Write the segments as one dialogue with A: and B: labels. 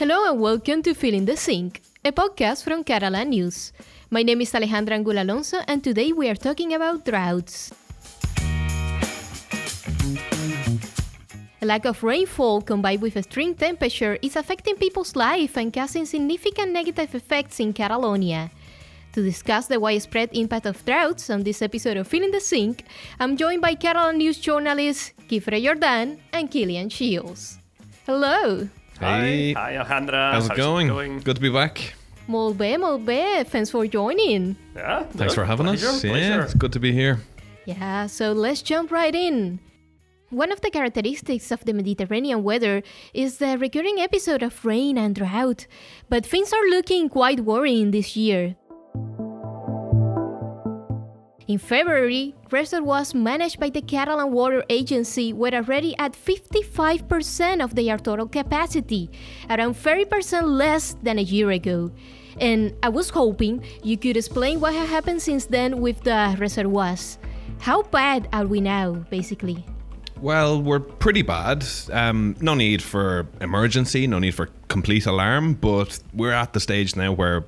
A: Hello and welcome to Filling the Sink, a podcast from Catalan News. My name is Alejandra Angul Alonso, and today we are talking about droughts. A lack of rainfall combined with extreme temperature is affecting people's life and causing significant negative effects in Catalonia. To discuss the widespread impact of droughts on this episode of Filling the Sink, I'm joined by Catalan News journalists Guifré Jordan and Kilian Shields. Hello!
B: Hey.
C: Hi, Alejandra.
B: How's, it, going? Good to be back.
A: Molt bé, molt bé. Thanks for joining.
C: Yeah.
B: Thanks for having
C: pleasure,
B: us.
C: Pleasure.
B: Yeah, it's good to be here.
A: Yeah, so let's jump right in. One of the characteristics of the Mediterranean weather is the recurring episode of rain and drought, but things are looking quite worrying this year. In February, reservoirs managed by the Catalan Water Agency were already at 55% of their total capacity, around 30% less than a year ago. And I was hoping you could explain what has happened since then with the reservoirs. How bad are we now, basically?
B: Well, we're pretty bad. Um, no need for emergency, no need for complete alarm, but we're at the stage now where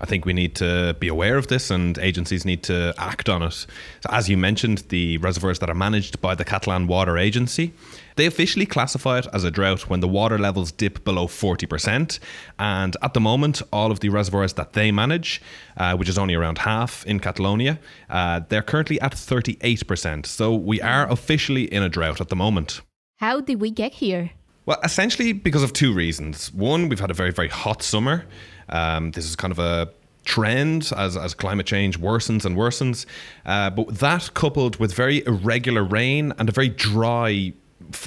B: I think we need to be aware of this and agencies need to act on it. So as you mentioned, the reservoirs that are managed by the Catalan Water Agency, they officially classify it as a drought when the water levels dip below 40%. And at the moment, all of the reservoirs that they manage, uh, which is only around half in Catalonia, uh, they're currently at 38%. So we are officially in a drought at the moment.
A: How did we get here?
B: Well, essentially because of two reasons. One, we've had a very, very hot summer. Um, this is kind of a trend as, as climate change worsens and worsens. Uh, but that coupled with very irregular rain and a very dry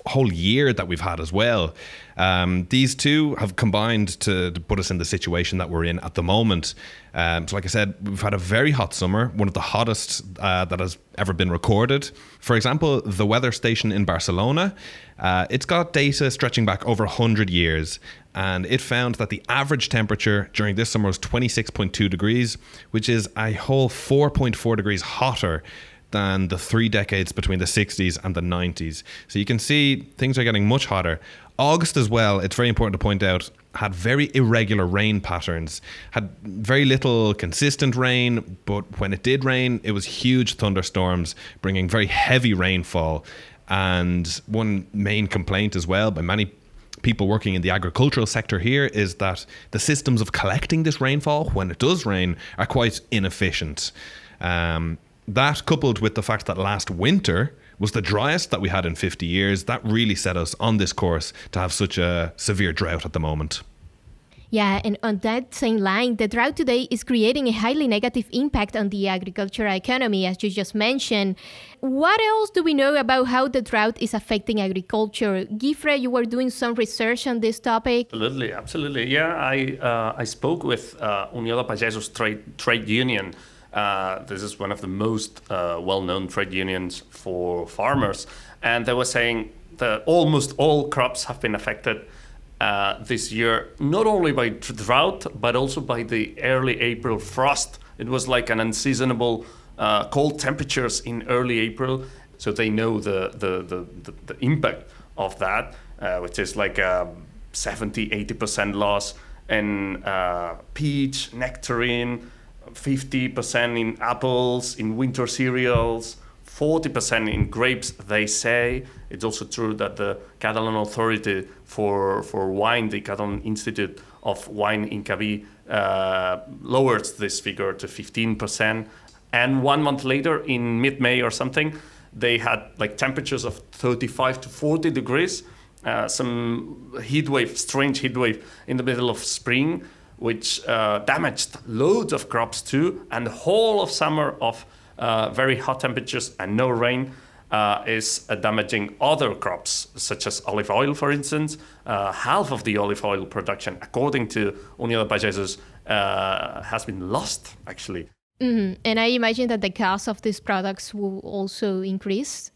B: whole year that we've had as well. Um, these two have combined to, to, put us in the situation that we're in at the moment. Um, so, like I said, we've had a very hot summer, one of the hottest uh, that has ever been recorded. For example, the weather station in Barcelona, uh, it's got data stretching back over 100 years, and it found that the average temperature during this summer was 26.2 degrees, which is a whole 4.4 degrees hotter than the three decades between the 60s and the 90s. So you can see things are getting much hotter. August as well, it's very important to point out, had very irregular rain patterns, had very little consistent rain, but when it did rain, it was huge thunderstorms, bringing very heavy rainfall. And one main complaint as well by many people working in the agricultural sector here is that the systems of collecting this rainfall when it does rain are quite inefficient. Um, that coupled with the fact that last winter was the driest that we had in 50 years, that really set us on this course to have such a severe drought at the moment.
A: Yeah, and on that same line, the drought today is creating a highly negative impact on the agricultural economy, as you just mentioned. What else do we know about how the drought is affecting agriculture? Guifré, you were doing some research on this topic.
C: Absolutely, absolutely. Yeah, I uh, I spoke with uh, Unió de Pagesos trade trade union. Uh, this is one of the most uh, well-known trade unions for farmers, and they were saying that almost all crops have been affected uh, this year, not only by drought, but also by the early April frost. It was like an unseasonable uh, cold temperatures in early April, so they know the, the, the, the, the impact of that, uh, which is like a 70, 80% loss in uh, peach, nectarine, 50% in apples, in winter cereals, 40% in grapes, they say. It's also true that the Catalan Authority for, for Wine, the Catalan Institute of Wine INCAVI, uh, lowered this figure to 15%. And one month later, in mid May or something, they had like temperatures of 35 to 40 degrees, uh, some heat wave, strange heat wave in the middle of spring, which uh, damaged loads of crops too, and the whole of summer of uh, very hot temperatures and no rain uh, is uh, damaging other crops, such as olive oil, for instance. Uh, half of the olive oil production, according to Unió de Pagesos, uh, has been lost, actually.
A: Mm-hmm. And I imagine that the cost of these products will also increase.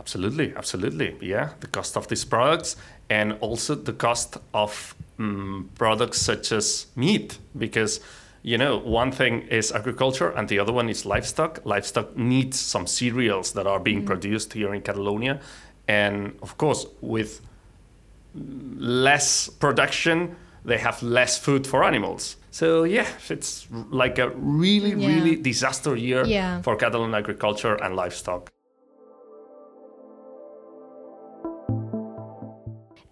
C: Absolutely, absolutely. Yeah, the cost of these products and also the cost of um, products such as meat, because you know, one thing is agriculture and the other one is livestock. Livestock needs some cereals that are being mm. produced here in Catalonia. And of course, with less production, they have less food for animals. So yeah, it's like a really,
A: Yeah.
C: really disaster year
A: Yeah.
C: for Catalan agriculture and livestock.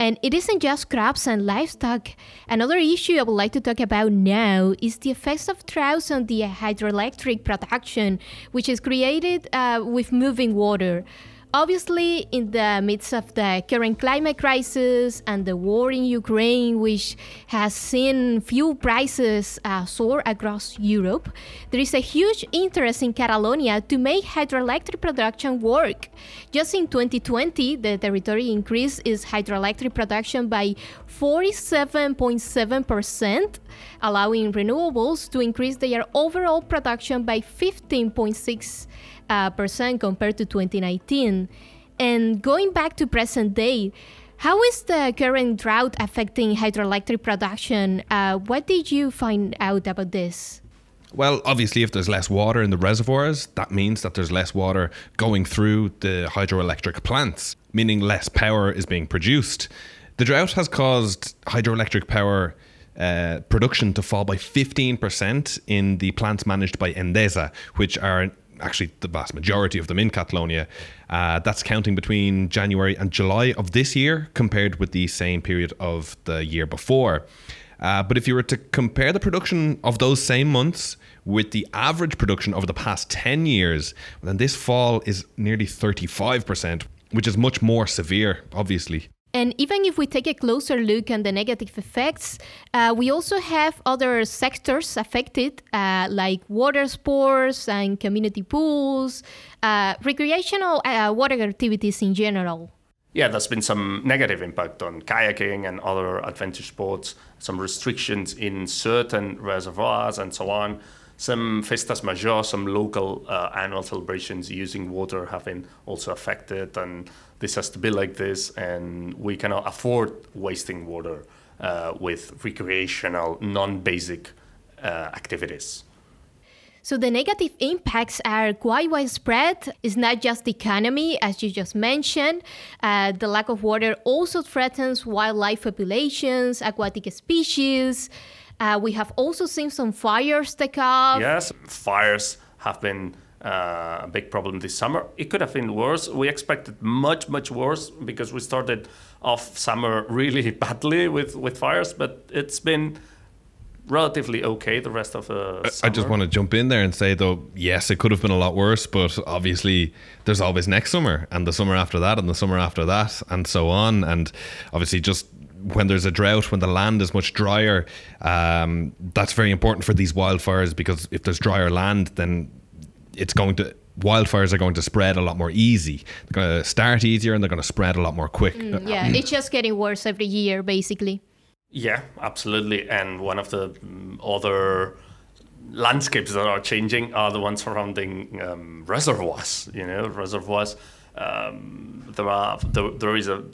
A: And it isn't just crops and livestock. Another issue I would like to talk about now is the effects of droughts on the hydroelectric production, which is created uh, with moving water. Obviously, in the midst of the current climate crisis and the war in Ukraine, which has seen fuel prices uh, soar across Europe, there is a huge interest in Catalonia to make hydroelectric production work. Just in 2020, the territory increased its hydroelectric production by 47.7%, allowing renewables to increase their overall production by 15.6 uh, percent compared to 2019. And going back to present day, how is the current drought affecting hydroelectric production? Uh, what did you find out about this?
B: Well, obviously, if there's less water in the reservoirs, that means that there's less water going through the hydroelectric plants, meaning less power is being produced. The drought has caused hydroelectric power uh, production to fall by 15% in the plants managed by Endesa, which are actually the vast majority of them in Catalonia. Uh, that's counting between January and July of this year compared with the same period of the year before. Uh, but if you were to compare the production of those same months with the average production over the past 10 years, then this fall is nearly 35%, which is much more severe, obviously.
A: And even if we take a closer look at the negative effects, uh, we also have other sectors affected, uh, like water sports and community pools, uh, recreational uh, water activities in general.
C: Yeah, there's been some negative impact on kayaking and other adventure sports, some restrictions in certain reservoirs and so on. Some festas major, some local uh, annual celebrations using water have been also affected, and this has to be like this, and we cannot afford wasting water uh, with recreational, non-basic uh, activities.
A: So the negative impacts are quite widespread. It's not just the economy, as you just mentioned. Uh, the lack of water also threatens wildlife populations, aquatic species. Uh, we have also seen some fires take off.
C: Yes, fires have been uh, a big problem this summer. It could have been worse. We expected much, much worse because we started off summer really badly with, with fires, but it's been relatively okay the rest of the
B: I just want to jump in there and say, though, yes, it could have been a lot worse, but obviously there's always next summer and the summer after that and the summer after that and so on. And obviously, just when there's a drought, when the land is much drier, um, that's very important for these wildfires because if there's drier land, then it's going to. Wildfires are going to spread a lot more easy. They're going to start easier and they're going to spread a lot more quick.
A: Yeah, it's just getting worse every year, basically.
C: Yeah, absolutely. And one of the mm, other landscapes that are changing are the ones surrounding um, reservoirs. You know, reservoirs. Um, there are there, there is a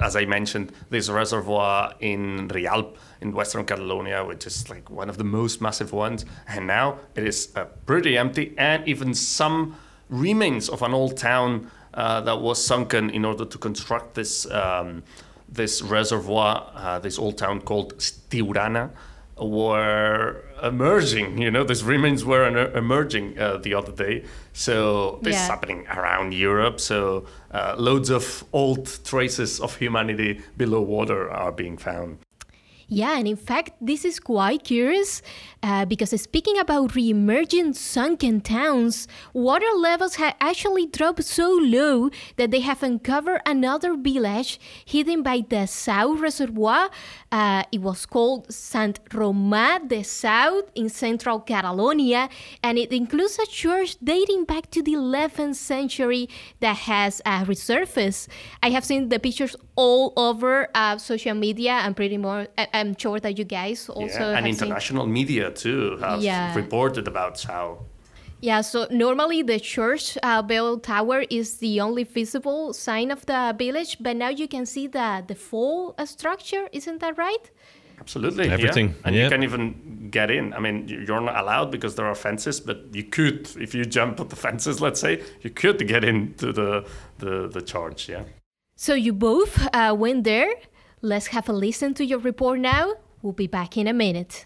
C: as I mentioned this reservoir in Rialb in Western Catalonia, which is like one of the most massive ones, and now it is uh, pretty empty, and even some remains of an old town uh, that was sunken in order to construct this. Um, this reservoir, uh, this old town called Tiurana, were emerging. You know, these remains were emerging uh, the other day. So this is happening around Europe. So uh, loads of old traces of humanity below water are being found.
A: Yeah, and in fact, this is quite curious uh, because speaking about re-emerging sunken towns, water levels have actually dropped so low that they have uncovered another village hidden by the Sau Reservoir. Uh, it was called Sant Romà de Sau in central Catalonia, and it includes a church dating back to the 11th century that has uh, resurfaced. I have seen the pictures all over uh, social media. I'm pretty more. I- I'm sure that you guys also
C: yeah, and
A: have seen.
C: international media too have
A: Yeah.
C: reported about how
A: Yeah, so normally the church uh, bell tower is the only visible sign of the village, but now you can see the the full uh, structure. Isn't that right?
C: Absolutely, yeah.
B: Everything,
C: and
B: yeah.
C: you can even get in. I mean, you're not allowed because there are fences, but you could, if you jump at the fences, let's say, you could get into the the, the church. Yeah.
A: So you both uh, went there. Let's have a listen to your report now. We'll be back in a minute.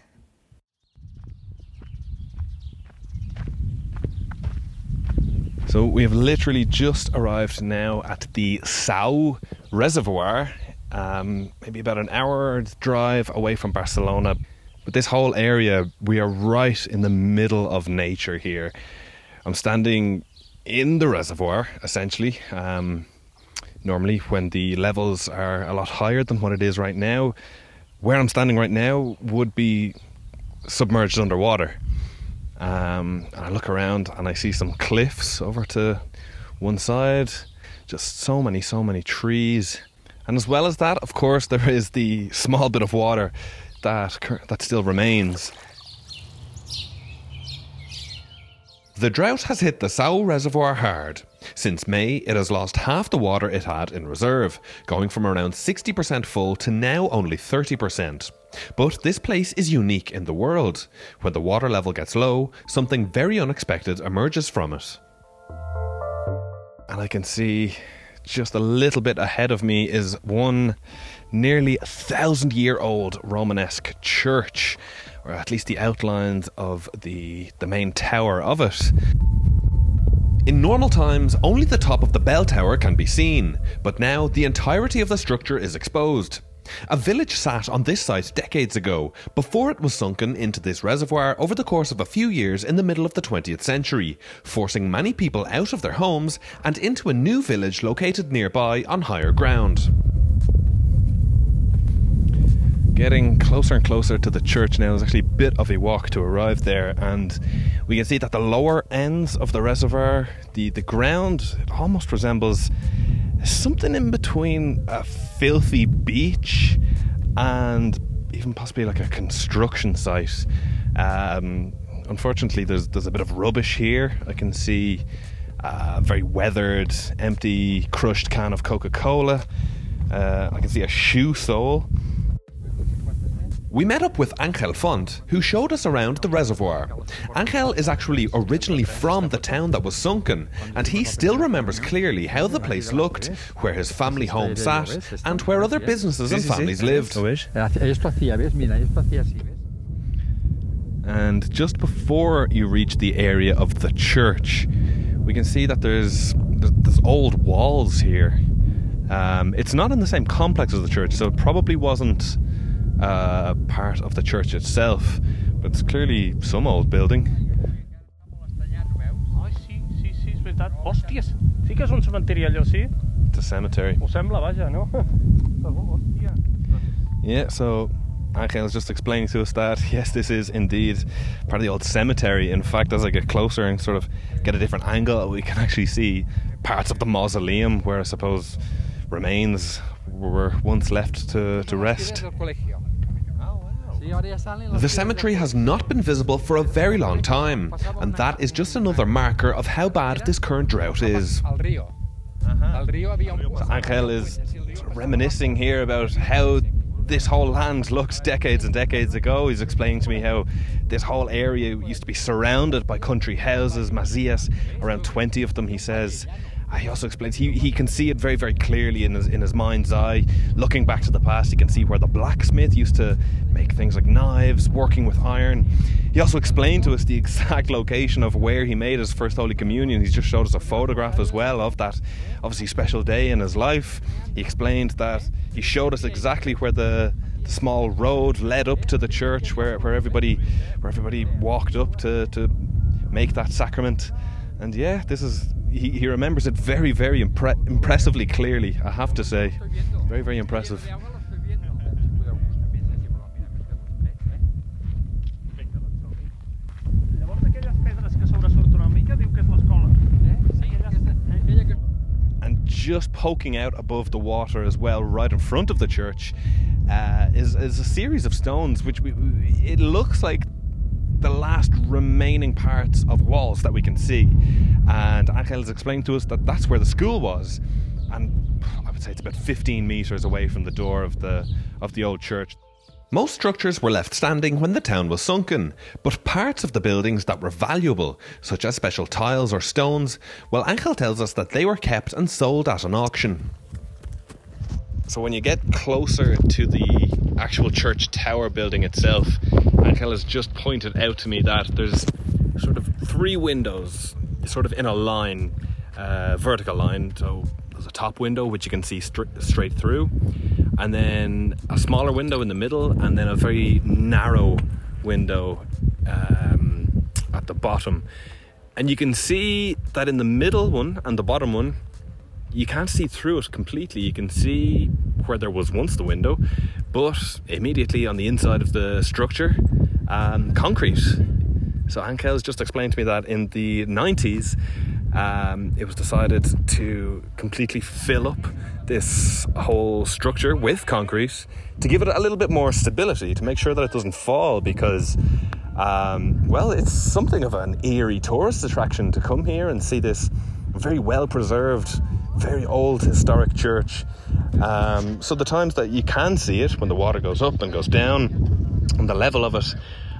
B: So we have literally just arrived now at the Sau Reservoir, um, maybe about an hour drive away from Barcelona. But this whole area, we are right in the middle of nature here. I'm standing in the reservoir, essentially. Um, normally, when the levels are a lot higher than what it is right now, where I'm standing right now would be submerged underwater. Um, and I look around and I see some cliffs over to one side, just so many, so many trees. And as well as that, of course, there is the small bit of water that, that still remains. The drought has hit the Sau Reservoir hard. Since May, it has lost half the water it had in reserve, going from around 60% full to now only 30%. But this place is unique in the world. When the water level gets low, something very unexpected emerges from it. And I can see just a little bit ahead of me is one nearly a thousand year old Romanesque church, or at least the outlines of the, the main tower of it. In normal times, only the top of the bell tower can be seen, but now the entirety of the structure is exposed. A village sat on this site decades ago, before it was sunken into this reservoir over the course of a few years in the middle of the 20th century, forcing many people out of their homes and into a new village located nearby on higher ground. Getting closer and closer to the church now is actually a bit of a walk to arrive there, and we can see that the lower ends of the reservoir, the, the ground, it almost resembles something in between a filthy beach and even possibly like a construction site. Um, unfortunately, there's there's a bit of rubbish here. I can see a very weathered, empty, crushed can of Coca Cola. Uh, I can see a shoe sole. We met up with Angel Font, who showed us around the reservoir. Angel is actually originally from the town that was sunken, and he still remembers clearly how the place looked, where his family home sat, and where other businesses and families lived. And just before you reach the area of the church, we can see that there's there's old walls here. Um, it's not in the same complex as the church, so it probably wasn't uh, part of the church itself, but it's clearly some old building. It's a cemetery. Yeah, so Angel was just explaining to us that yes, this is indeed part of the old cemetery. In fact, as I get closer and sort of get a different angle, we can actually see parts of the mausoleum where I suppose remains were once left to, to rest. The cemetery has not been visible for a very long time, and that is just another marker of how bad this current drought is. So Angel is reminiscing here about how this whole land looks decades and decades ago. He's explaining to me how this whole area used to be surrounded by country houses, masies, around 20 of them, he says. He also explains he, he can see it very very clearly in his in his mind's eye. Looking back to the past he can see where the blacksmith used to make things like knives working with iron. He also explained to us the exact location of where he made his first holy communion. He just showed us a photograph as well of that obviously special day in his life. He explained that he showed us exactly where the the small road led up to the church where, where everybody where everybody walked up to, to make that sacrament. And yeah this is he, he remembers it very, very impre- impressively clearly, I have to say. Very, very impressive. And just poking out above the water as well, right in front of the church, uh, is, is a series of stones which we, it looks like the last remaining parts of walls that we can see. And Angel has explained to us that that's where the school was. And I would say it's about 15 metres away from the door of the, of the old church. Most structures were left standing when the town was sunken, but parts of the buildings that were valuable, such as special tiles or stones, well, Angel tells us that they were kept and sold at an auction. So when you get closer to the actual church tower building itself, Angel has just pointed out to me that there's sort of three windows, sort of in a line, uh, vertical line. So there's a top window which you can see stri- straight through, and then a smaller window in the middle, and then a very narrow window um, at the bottom. And you can see that in the middle one and the bottom one, you can't see through it completely. You can see where there was once the window, but immediately on the inside of the structure, um, concrete. So Angel's just explained to me that in the 90s, um, it was decided to completely fill up this whole structure with concrete to give it a little bit more stability, to make sure that it doesn't fall because. Um, well, it's something of an eerie tourist attraction to come here and see this very well preserved very old historic church. Um, so the times that you can see it, when the water goes up and goes down, and the level of it,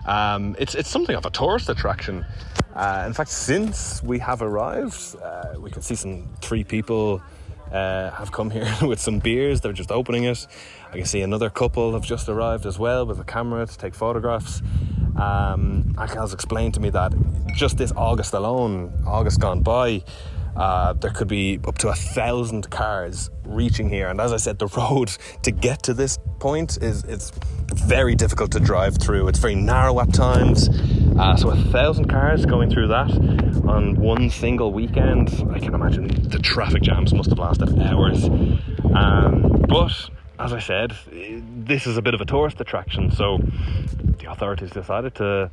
B: um, it's it's something of a tourist attraction. Uh, in fact, since we have arrived, uh, we can see some three people uh, have come here with some beers. They're just opening it. I can see another couple have just arrived as well with a camera to take photographs. Um, Angel's explained to me that just this August alone, August gone by, uh, there could be up to a thousand cars reaching here, and as I said, the road to get to this point is it's very difficult to drive through. It's very narrow at times, uh, so a thousand cars going through that on one single weekend. I can imagine the traffic jams must have lasted hours. Um, but as I said, this is a bit of a tourist attraction, so the authorities decided to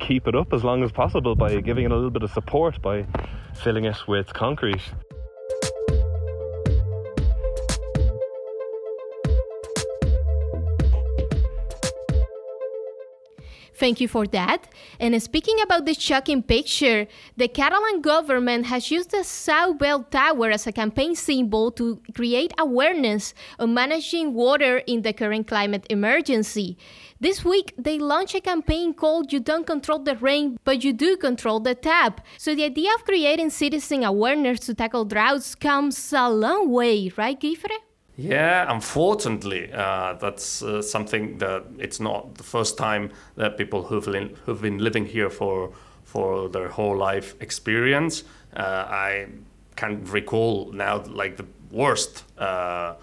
B: keep it up as long as possible by giving it a little bit of support by filling it with concrete.
A: Thank you for that. And speaking about the shocking picture, the Catalan government has used the Sau Bell Tower as a campaign symbol to create awareness on managing water in the current climate emergency. This week, they launched a campaign called You Don't Control the Rain, but You Do Control the Tap. So the idea of creating citizen awareness to tackle droughts comes a long way, right, Guifre?
C: Yeah, unfortunately, uh, that's uh, something that it's not the first time that people who've, li- who've been living here for for their whole life experience. Uh, I can recall now like the worst uh,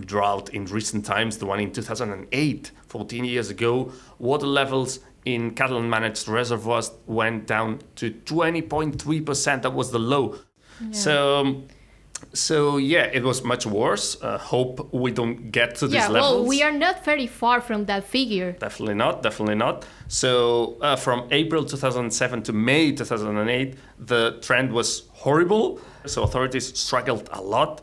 C: drought in recent times, the one in 2008, 14 years ago. Water levels in Catalan managed reservoirs went down to 20.3%. That was the low. Yeah. So. Um, so yeah, it was much worse. Uh, hope we don't get to
A: yeah,
C: these levels.
A: well, we are not very far from that figure.
C: Definitely not. Definitely not. So uh, from April 2007 to May 2008, the trend was horrible. So authorities struggled a lot.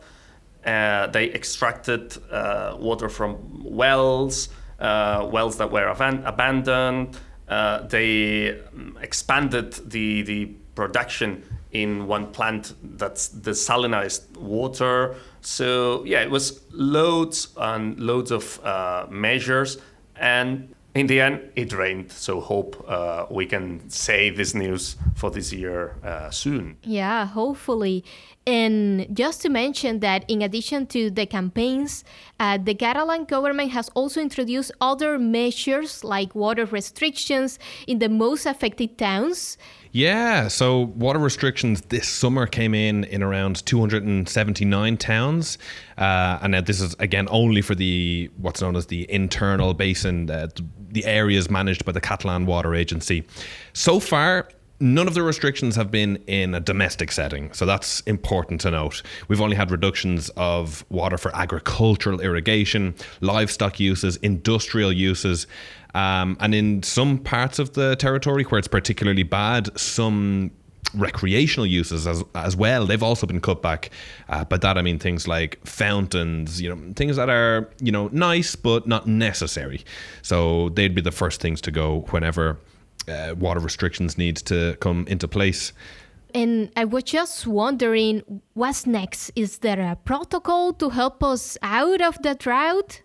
C: Uh, they extracted uh, water from wells, uh, wells that were aban- abandoned. Uh, they um, expanded the the production in one plant that's desalinized water. So yeah, it was loads and loads of uh, measures, and in the end, it rained. So hope uh, we can say this news for this year uh, soon.
A: Yeah, hopefully. And just to mention that in addition to the campaigns, uh, the Catalan government has also introduced other measures like water restrictions in the most affected towns.
B: Yeah, so water restrictions this summer came in in around 279 towns, uh, and this is again only for the what's known as the internal basin, uh, the areas managed by the Catalan Water Agency. So far, None of the restrictions have been in a domestic setting, so that's important to note. We've only had reductions of water for agricultural irrigation, livestock uses, industrial uses, um, and in some parts of the territory where it's particularly bad, some recreational uses as as well they've also been cut back uh, by that i mean things like fountains you know things that are you know nice but not necessary so they'd be the first things to go whenever uh, water restrictions need to come into place
A: and I was just wondering, what's next? Is there a protocol to help us out of the drought?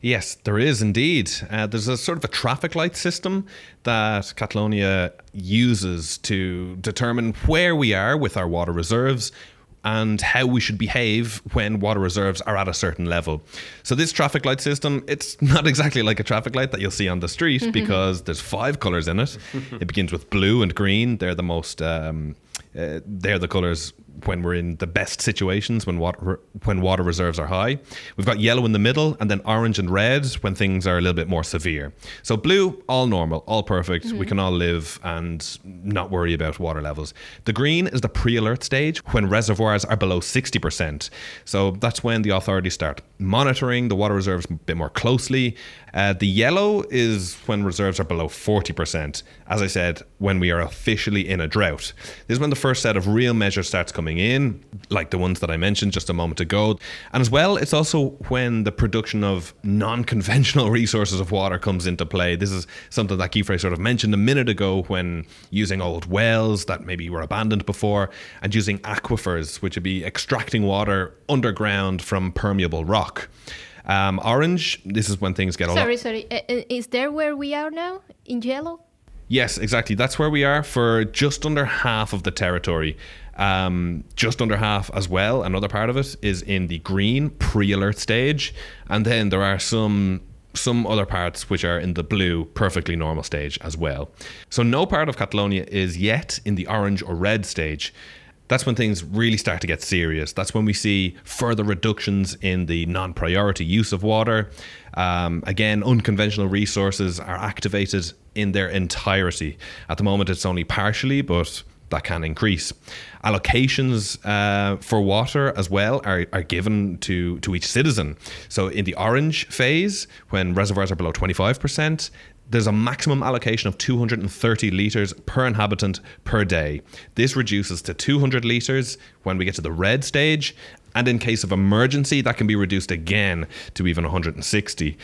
B: Yes, there is indeed. Uh, there's a sort of a traffic light system that Catalonia uses to determine where we are with our water reserves, and how we should behave when water reserves are at a certain level. So this traffic light system, it's not exactly like a traffic light that you'll see on the street because there's five colors in it. it begins with blue and green. They're the most um, uh, they're the colors when we're in the best situations when water when water reserves are high. We've got yellow in the middle and then orange and red when things are a little bit more severe. So blue all normal, all perfect. Mm-hmm. We can all live and not worry about water levels. The green is the pre-alert stage when reservoirs are below 60%. So that's when the authorities start monitoring the water reserves a bit more closely. Uh, the yellow is when reserves are below 40%. As I said, when we are officially in a drought. This is when the first set of real measures starts coming in, like the ones that I mentioned just a moment ago. And as well, it's also when the production of non conventional resources of water comes into play. This is something that Guifré sort of mentioned a minute ago when using old wells that maybe were abandoned before and using aquifers, which would be extracting water underground from permeable rock. Um, orange, this is when things get a
A: sorry,
B: lot.
A: Sorry, sorry. Uh, is there where we are now in yellow?
B: Yes, exactly. That's where we are for just under half of the territory. Um, just under half as well. Another part of it is in the green pre-alert stage, and then there are some some other parts which are in the blue perfectly normal stage as well. So no part of Catalonia is yet in the orange or red stage. That's when things really start to get serious. That's when we see further reductions in the non priority use of water. Um, again, unconventional resources are activated in their entirety. At the moment, it's only partially, but that can increase. Allocations uh, for water as well are, are given to, to each citizen. So in the orange phase, when reservoirs are below 25%, there's a maximum allocation of 230 litres per inhabitant per day. This reduces to 200 litres when we get to the red stage, and in case of emergency, that can be reduced again to even 160.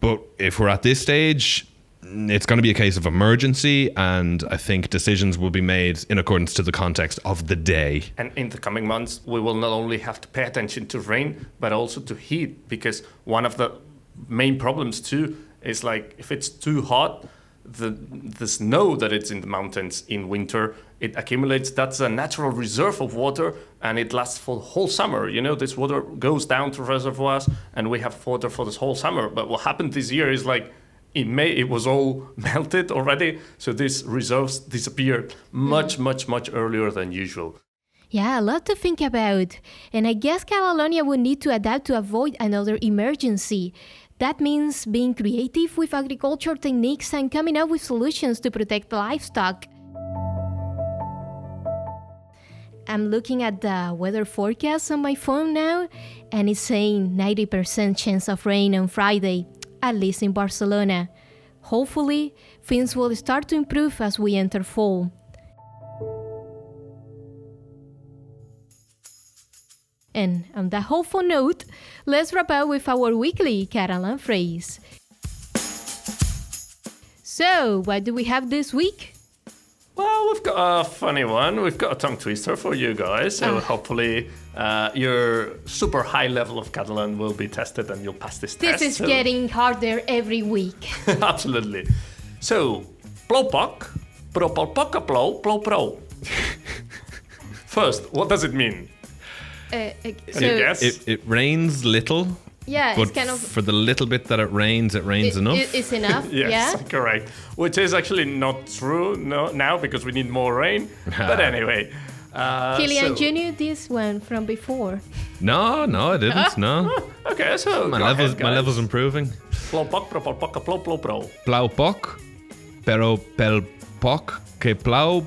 B: But if we're at this stage, it's going to be a case of emergency, and I think decisions will be made in accordance to the context of the day.
C: And in the coming months, we will not only have to pay attention to rain, but also to heat, because one of the main problems too is like if it's too hot, the the snow that it's in the mountains in winter it accumulates. That's a natural reserve of water, and it lasts for whole summer. You know, this water goes down to reservoirs, and we have water for this whole summer. But what happened this year is like in May it was all melted already, so these reserves disappeared much, much, much earlier than usual.
A: Yeah, a lot to think about. And I guess Catalonia will need to adapt to avoid another emergency. That means being creative with agriculture techniques and coming up with solutions to protect livestock. I'm looking at the weather forecast on my phone now, and it's saying 90% chance of rain on Friday, at least in Barcelona. Hopefully, things will start to improve as we enter fall. And on that hopeful note, let's wrap up with our weekly Catalan phrase. So, what do we have this week?
C: Well, we've got a funny one. We've got a tongue twister for you guys. So, oh. hopefully, uh, your super high level of Catalan will be tested and you'll pass this,
A: this
C: test.
A: This is so. getting harder every week.
C: Absolutely. So, plopak, propalpoka plo, plo pro. First, what does it mean?
A: Uh, uh,
C: so it,
B: it, it, rains little.
A: Yeah,
B: but
A: it's kind of
B: for the little bit that it rains, it rains
A: it,
B: enough.
A: it's enough.
C: yes,
A: yeah?
C: correct. Which is actually not true no, now because we need more rain. but anyway. Uh,
A: Kilian,
C: so.
A: you knew this one from before.
B: No, no, I didn't. No.
C: okay, so
B: my levels, ahead, my levels improving.
C: Plaupoc, propalpoc, plo, plo, pro.
B: Plaupoc, pero pel poc que plau,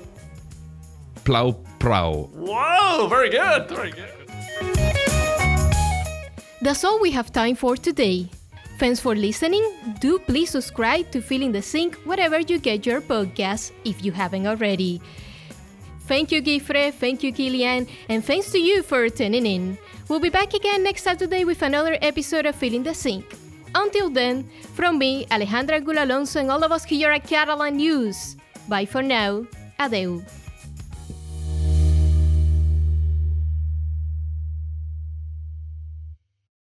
B: plau prau.
C: Whoa, very good, very good.
A: That's all we have time for today. Thanks for listening. Do please subscribe to Feeling the Sink wherever you get your podcasts if you haven't already. Thank you, Guifré, thank you, Kilian, and thanks to you for tuning in. We'll be back again next Saturday with another episode of Feeling the Sink. Until then, from me, Alejandra Gulalonso, and all of us here at Catalan News. Bye for now. Adeu.